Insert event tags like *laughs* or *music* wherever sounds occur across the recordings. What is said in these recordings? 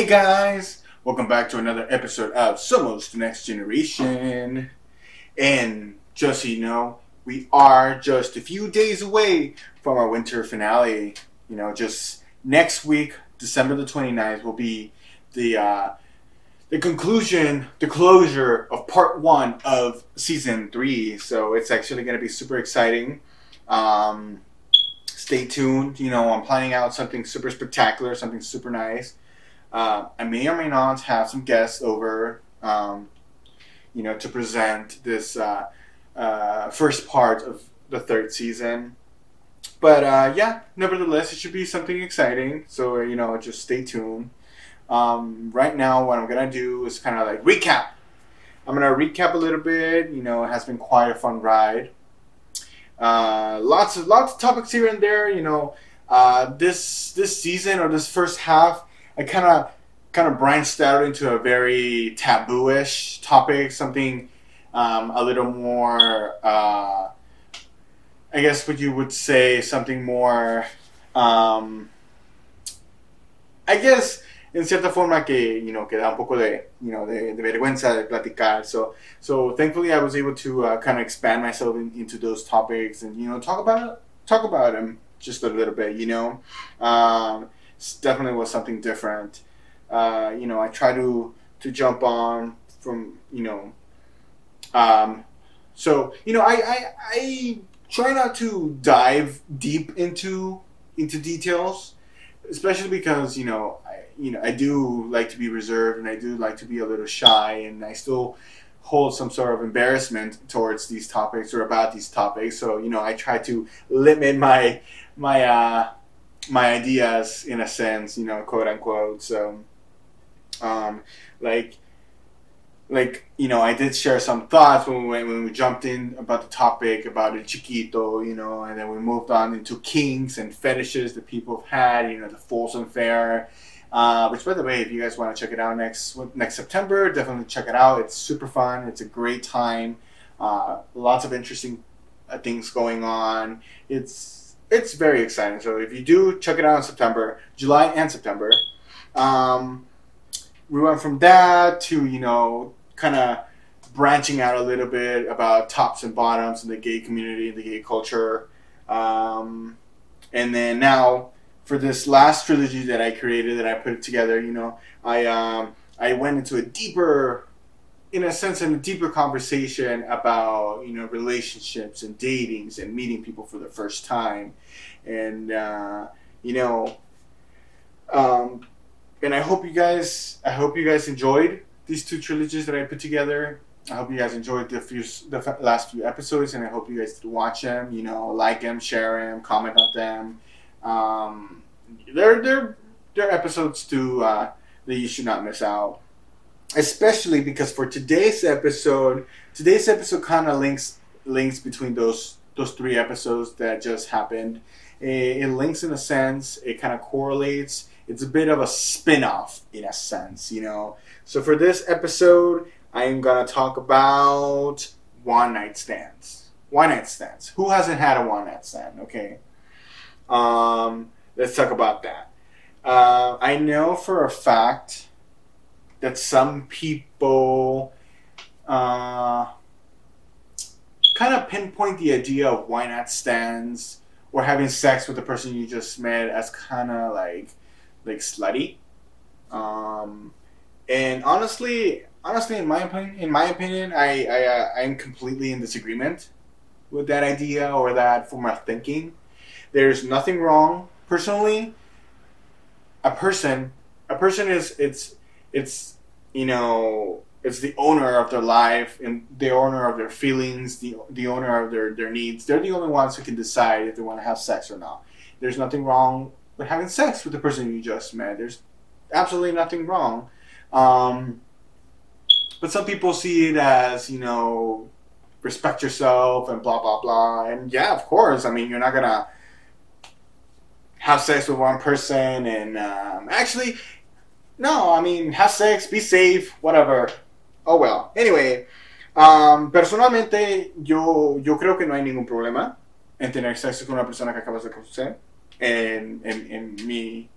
Hey guys, welcome back to another episode of Somos the Next Generation. And just so you know, we are just a few days away from our winter finale. You know, just next week, December the 29th, will be the uh, the conclusion, the closure of part one of season three. So it's actually going to be super exciting. Um, stay tuned. You know, I'm planning out something super spectacular, something super nice. Uh, I may or may not have some guests over, um, you know, to present this uh, uh, first part of the third season. But uh, yeah, nevertheless, it should be something exciting. So you know, just stay tuned. Um, right now, what I'm gonna do is kind of like recap. I'm gonna recap a little bit. You know, it has been quite a fun ride. Uh, lots of lots of topics here and there. You know, uh, this this season or this first half I kind of kind of branched out into a very taboo-ish topic, something um, a little more, uh, I guess what you would say, something more, um, I guess, en cierta forma que, you know, que da un poco de, you know, de, de vergüenza de platicar. So, so thankfully I was able to uh, kind of expand myself in, into those topics and, you know, talk about talk about them just a little bit, you know. Um, definitely was something different. Uh, you know, I try to to jump on from you know. Um, so you know, I, I I try not to dive deep into into details, especially because you know I you know I do like to be reserved and I do like to be a little shy and I still hold some sort of embarrassment towards these topics or about these topics. So you know I try to limit my my uh, my ideas in a sense, you know, quote unquote. So, um, like, like you know, I did share some thoughts when we when we jumped in about the topic about the chiquito, you know, and then we moved on into kinks and fetishes that people have had, you know, the Folsom Fair. Uh, which, by the way, if you guys want to check it out next next September, definitely check it out. It's super fun. It's a great time. Uh, lots of interesting uh, things going on. It's it's very exciting. So if you do check it out in September, July and September, um, we went from that to you know kind of branching out a little bit about tops and bottoms in the gay community, and the gay culture, um, and then now for this last trilogy that I created that I put together, you know, I um, I went into a deeper in a sense in a deeper conversation about you know relationships and datings and meeting people for the first time. And uh, you know um, and i hope you guys i hope you guys enjoyed these two trilogies that i put together. I hope you guys enjoyed the few the last few episodes and i hope you guys did watch them you know like them share them comment on them. Um, they're they're they're episodes too uh, that you should not miss out especially because for today's episode, today's episode kind of links links between those those three episodes that just happened. It, it links in a sense. It kind of correlates. It's a bit of a spin-off in a sense, you know. So for this episode, I am gonna talk about one night stands. One night stands. Who hasn't had a one night stand? Okay. Um, let's talk about that. Uh, I know for a fact that some people uh, kind of pinpoint the idea of why not stands or having sex with the person you just met as kind of like like slutty. Um, and honestly, honestly, in my opinion, in my opinion, I I uh, I'm completely in disagreement with that idea or that form of thinking. There's nothing wrong, personally. A person, a person is it's it's you know it's the owner of their life and the owner of their feelings, the the owner of their their needs. They're the only ones who can decide if they want to have sex or not. There's nothing wrong with having sex with the person you just met. There's absolutely nothing wrong. Um, but some people see it as you know respect yourself and blah blah blah. And yeah, of course. I mean, you're not gonna have sex with one person and um, actually no, I mean, have sex, be safe, whatever. Oh well. Anyway, um, personalmente yo, yo creo que no hay ningún problema en tener sexo con una persona que acabas de conocer, en, en, en mi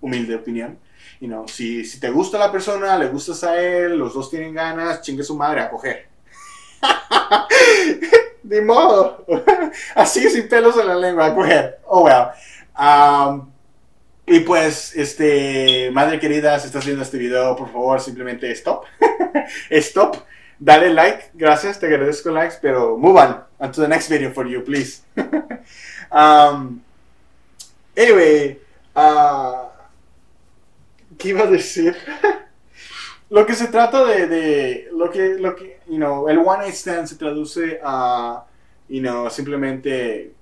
humilde opinión. You know, si, si te gusta la persona, le gustas a él, los dos tienen ganas, chingue su madre a coger. *laughs* Ni modo. *laughs* Así sin pelos en la lengua, a coger. Oh well. Um, y pues, este, madre querida, si estás viendo este video, por favor, simplemente stop. *laughs* stop. Dale like, gracias, te agradezco likes, pero move on, on to the next video for you, please. *laughs* um, anyway, uh, ¿qué iba a decir? *laughs* lo que se trata de, de, lo que, lo que, you know, el one night stand se traduce a, you know, simplemente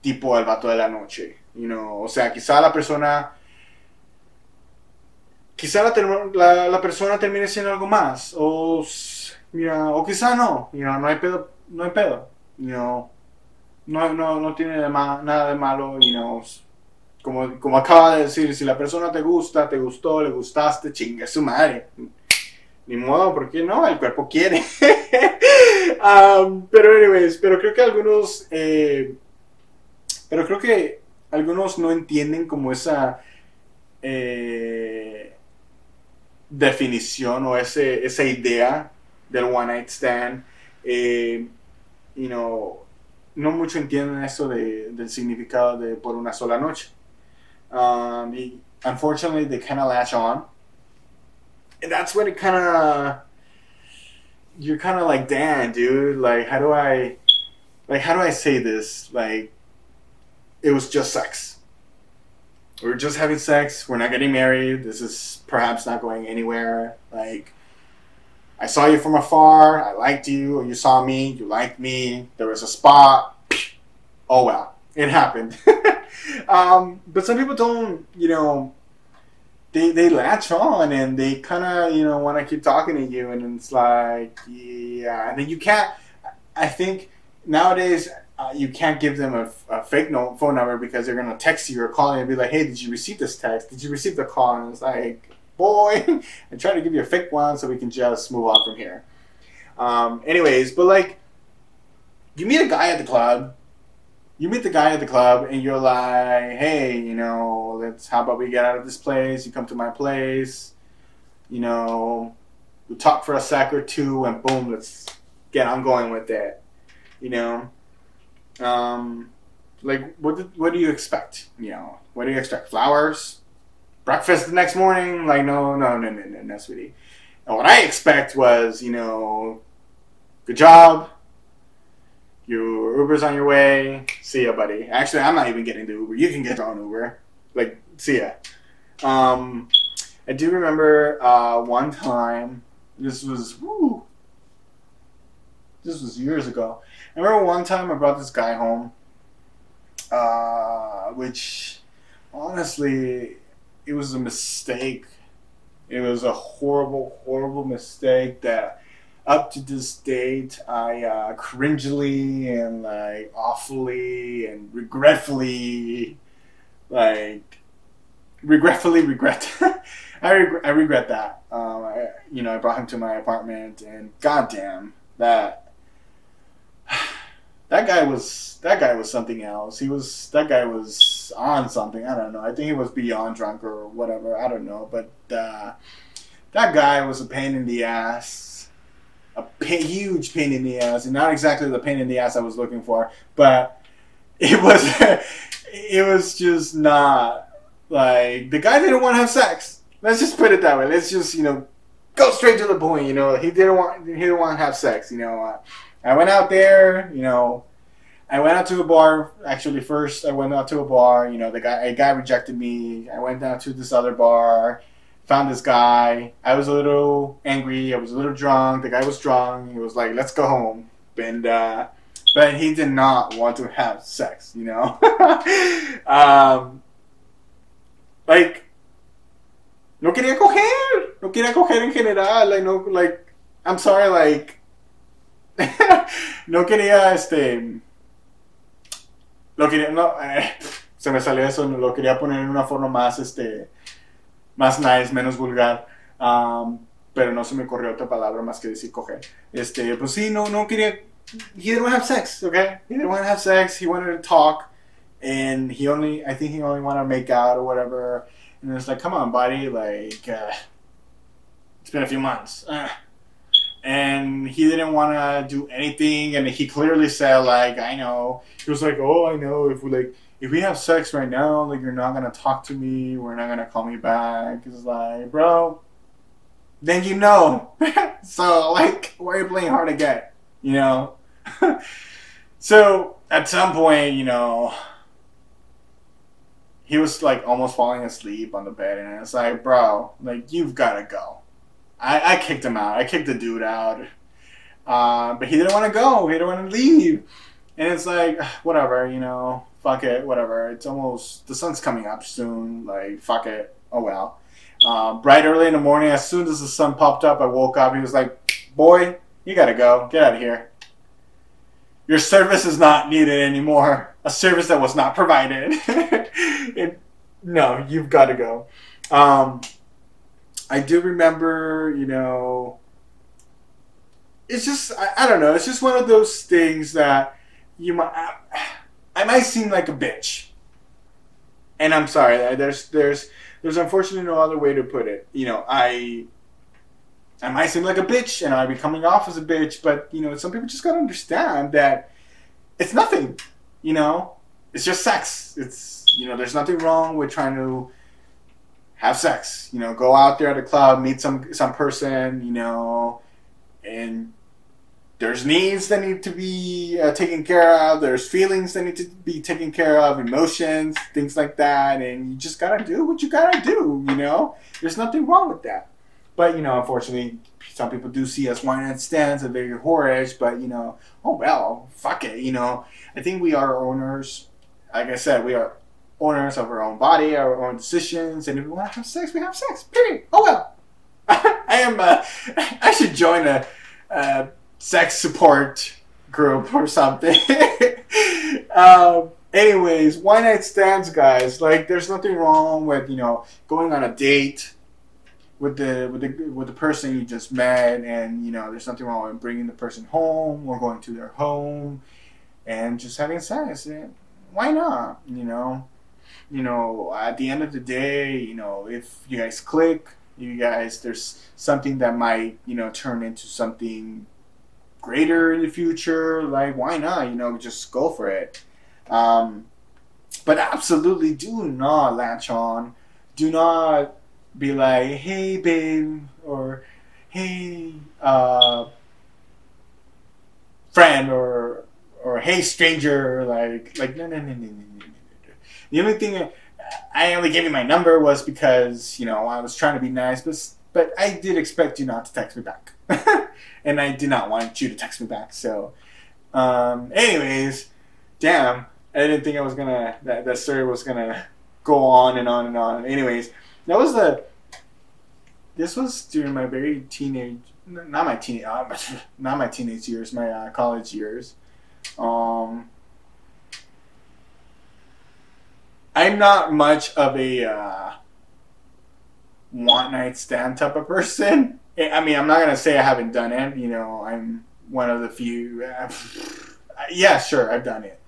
tipo el vato de la noche, you know, o sea, quizá la persona, quizá la, la, la persona termine siendo algo más, o, mira, o quizá no, you know, no hay pedo, no hay pedo, you know, no, no, no tiene de nada de malo, you know, como, como acaba de decir, si la persona te gusta, te gustó, le gustaste, chinga su madre ni modo, ¿por qué no? El cuerpo quiere. *laughs* Um, pero, anyways, pero creo que algunos, eh, pero creo que algunos no entienden como esa eh, definición o ese, esa idea del one night stand. Eh, you know, no mucho entienden eso de, del significado de por una sola noche. Um, unfortunately, they kind of latch on and that's when it kind of you're kind of like, damn, dude. Like, how do I, like, how do I say this? Like, it was just sex. We are just having sex. We're not getting married. This is perhaps not going anywhere. Like, I saw you from afar. I liked you, you saw me. You liked me. There was a spot. *sniffs* Oh well, it happened. *laughs* um, but some people don't, you know, they they latch on and they kind of you know want to keep talking to you and it's like yeah and then you can't i think nowadays uh, you can't give them a, a fake no, phone number because they're gonna text you or call you and be like hey did you receive this text did you receive the call and it's like boy *laughs* and try to give you a fake one so we can just move on from here um, anyways but like you meet a guy at the club you meet the guy at the club and you're like, hey, you know, let's how about we get out of this place? You come to my place, you know, we talk for a sec or two, and boom, let's get on going with it. You know, um, like what do, what do you expect? You know, what do you expect? Flowers, breakfast the next morning? Like no, no, no, no, no, no, sweetie. And what I expect was, you know, good job your Uber's on your way. See ya, buddy. Actually, I'm not even getting the Uber. You can get your own Uber. Like, see ya. Um, I do remember uh, one time. This was woo, This was years ago. Remember one time I brought this guy home, uh, which honestly, it was a mistake. It was a horrible, horrible mistake that up to this date, I uh, cringely and like awfully and regretfully, like regretfully regret. *laughs* I regret, I regret that. Um, I, you know, I brought him to my apartment, and goddamn that that guy was that guy was something else. He was that guy was on something. I don't know. I think he was beyond drunk or whatever. I don't know, but uh, that guy was a pain in the ass a pain, huge pain in the ass, and not exactly the pain in the ass I was looking for, but *laughs* it was *laughs* it was just not like the guy didn't want to have sex. Let's just put it that way. Let's just you know go straight to the point. You know he didn't want he didn't want to have sex. You know uh, I went out there. You know I went out to a bar. Actually, first I went out to a bar. You know the guy a guy rejected me. I went down to this other bar found this guy. I was a little angry. I was a little drunk. The guy was drunk. He was like, "Let's go home," and uh, but he did not want to have sex. You know, *laughs* um, like no quería coger. No quería coger en general. Like no, like I'm sorry, like *laughs* no quería este. Lo quería, no, eh, se me salió eso, lo quería poner en una forma más, este, más nice, menos vulgar. Um, pero no se me ocurrió otra palabra más que decir coger. Este, pues sí, no, no quería. He didn't want to have sex, okay? He didn't want to have sex. He wanted to talk, and he only, I think he only wanted to make out or whatever. And it's like, come on, buddy, like, uh, it's been a few months. Uh. And he didn't want to do anything, and he clearly said, like, I know. He was like, oh, I know. If we like, if we have sex right now, like, you're not gonna talk to me. We're not gonna call me back. It's like, bro, then you know. *laughs* so like, why are you playing hard to get? You know. *laughs* so at some point, you know, he was like almost falling asleep on the bed, and it's like, bro, like you've got to go. I, I kicked him out. I kicked the dude out. Uh, but he didn't want to go. He didn't want to leave. And it's like, *sighs* whatever, you know, fuck it, whatever. It's almost, the sun's coming up soon. Like, fuck it. Oh well. Uh, bright early in the morning, as soon as the sun popped up, I woke up. He was like, boy, you gotta go. Get out of here. Your service is not needed anymore. A service that was not provided. *laughs* it, no, you've got to go. Um, I do remember, you know, it's just I, I, don't know. It's just one of those things that you might I, I might seem like a bitch, and I'm sorry. There's there's there's unfortunately no other way to put it. You know, I I might seem like a bitch, and I be coming off as a bitch, but you know, some people just gotta understand that it's nothing. You know, it's just sex. It's you know, there's nothing wrong with trying to have sex. You know, go out there at a club, meet some some person. You know, and there's needs that need to be uh, taken care of. There's feelings that need to be taken care of, emotions, things like that, and you just gotta do what you gotta do. You know, there's nothing wrong with that. But you know, unfortunately, some people do see us one night stands and very whorish. But you know, oh well, fuck it. You know, I think we are owners. Like I said, we are owners of our own body, our own decisions, and if we want to have sex, we have sex. Period. Oh well. *laughs* I am. Uh, *laughs* I should join a, a sex support group or something. *laughs* um, anyways, one night stands, guys. Like, there's nothing wrong with you know going on a date with the with the with the person you just met, and you know there's nothing wrong with bringing the person home or going to their home and just having sex. Why not? You know you know, at the end of the day, you know, if you guys click, you guys, there's something that might, you know, turn into something greater in the future. Like, why not? You know, just go for it. Um, but absolutely do not latch on. Do not be like, hey, babe, or hey, uh, friend, or or hey, stranger. Like, like no, no, no, no, no the only thing I only gave you my number was because you know I was trying to be nice, but but I did expect you not to text me back, *laughs* and I did not want you to text me back. So, um, anyways, damn, I didn't think I was gonna that that story was gonna go on and on and on. Anyways, that was the. This was during my very teenage, not my teen, uh, *laughs* not my teenage years, my uh, college years. Um, I'm not much of a uh, one night stand type of person. I mean, I'm not gonna say I haven't done it. You know, I'm one of the few. Uh, *laughs* yeah, sure, I've done it.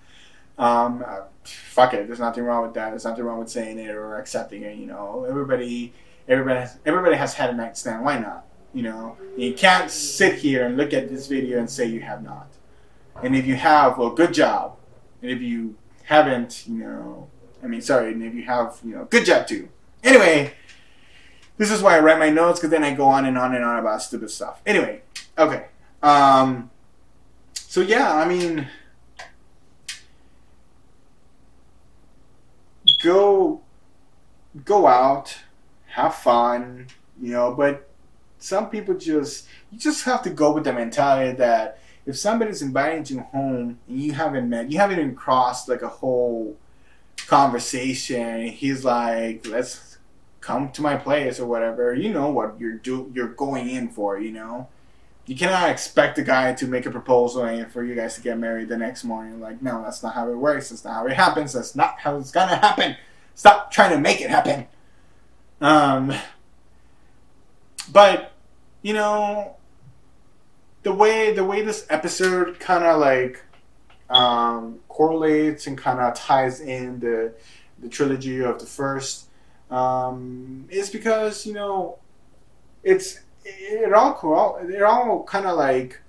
Um, uh, fuck it. There's nothing wrong with that. There's nothing wrong with saying it or accepting it. You know, everybody, everybody, has, everybody has had a night stand. Why not? You know, you can't sit here and look at this video and say you have not. And if you have, well, good job. And if you haven't, you know, I mean, sorry, and if you have, you know, good job too. Anyway, this is why I write my notes because then I go on and on and on about stupid stuff. Anyway, okay. Um, so yeah, I mean, go go out, have fun, you know. But some people just you just have to go with the mentality that if somebody's inviting you home and you haven't met, you haven't even crossed like a whole conversation. He's like, let's come to my place or whatever. You know what you're do you're going in for, you know. You cannot expect a guy to make a proposal and for you guys to get married the next morning. Like, no, that's not how it works. That's not how it happens. That's not how it's gonna happen. Stop trying to make it happen. Um, but you know, the way the way this episode kind of like um, correlates and kind of ties in the the trilogy of the first. Um, is because you know it's it all it all kind of like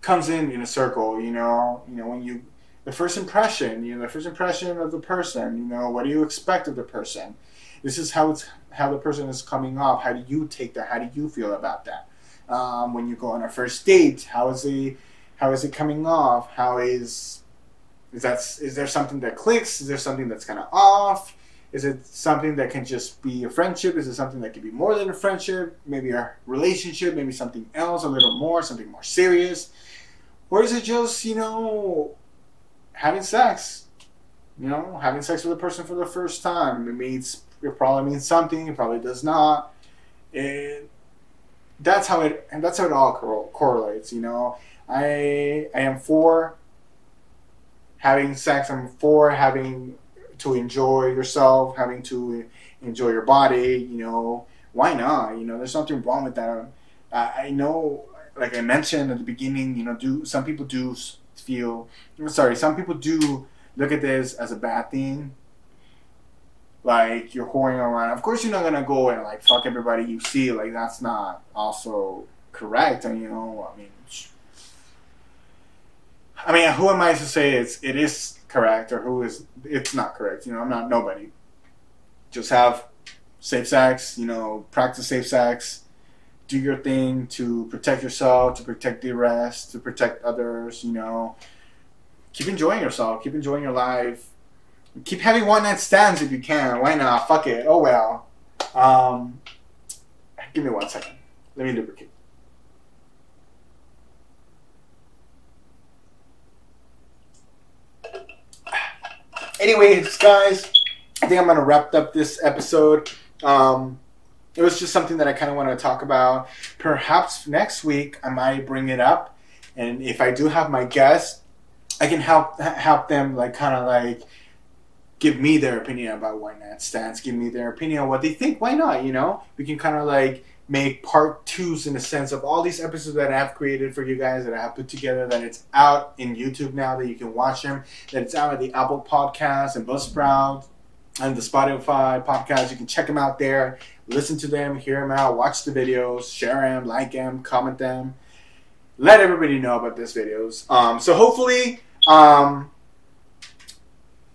comes in in a circle you know? You know when you the first impression you know the first impression of the person you know? What do you expect of the person? This is how it's how the person is coming off. How do you take that? How do you feel about that? Um, when you go on a first date how is he how is it coming off how is is that is there something that clicks is there something that's kind of off is it something that can just be a friendship? Is it something that can be more than a friendship? Maybe a relationship, maybe something else, a little more, something more serious? Or is it just, you know, having sex? You know, having sex with a person for the first time. It means it probably means something, it probably does not. It, that's how it and that's how it all correlates, you know. I I am for having sex, I'm for having to enjoy yourself, having to enjoy your body, you know, why not? You know, there's nothing wrong with that. I know, like I mentioned at the beginning, you know, do some people do feel sorry, some people do look at this as a bad thing. Like you're whoring around. Of course, you're not gonna go and like fuck everybody you see. Like that's not also correct. And you know, I mean, I mean, who am I to say it's it is correct or who is it's not correct. You know, I'm not nobody. Just have safe sex. You know, practice safe sex. Do your thing to protect yourself, to protect the rest, to protect others. You know, keep enjoying yourself. Keep enjoying your life. Keep having one night stands if you can. Why not? Fuck it. Oh well. Um, give me one second. Let me lubricate. Anyways, guys, I think I'm gonna wrap up this episode. Um, it was just something that I kind of want to talk about. Perhaps next week I might bring it up, and if I do have my guests, I can help help them like kind of like give me their opinion about why not stands, give me their opinion on what they think. Why not? You know, we can kind of like make part twos in the sense of all these episodes that I have created for you guys that I have put together that it's out in YouTube now that you can watch them that it's out at the Apple Podcast and Buzzsprout and the Spotify podcast you can check them out there listen to them hear them out watch the videos share them like them comment them. Let everybody know about these videos. Um, so hopefully um,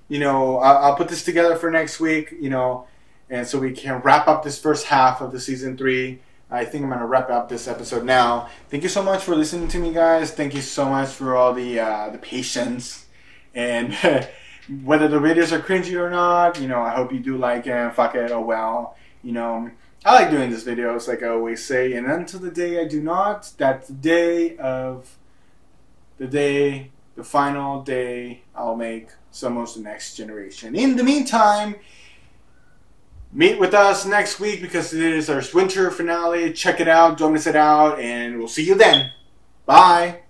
you know I'll, I'll put this together for next week. You know and so we can wrap up this first half of the season three. I think I'm gonna wrap up this episode now. Thank you so much for listening to me, guys. Thank you so much for all the uh, the patience and *laughs* whether the videos are cringy or not. You know, I hope you do like it. Fuck it. Oh well. You know, I like doing these videos, like I always say. And until the day I do not, that's the day of the day, the final day I'll make Somos the Next Generation. In the meantime meet with us next week because it is our winter finale. Check it out, don't miss it out, and we'll see you then. Bye.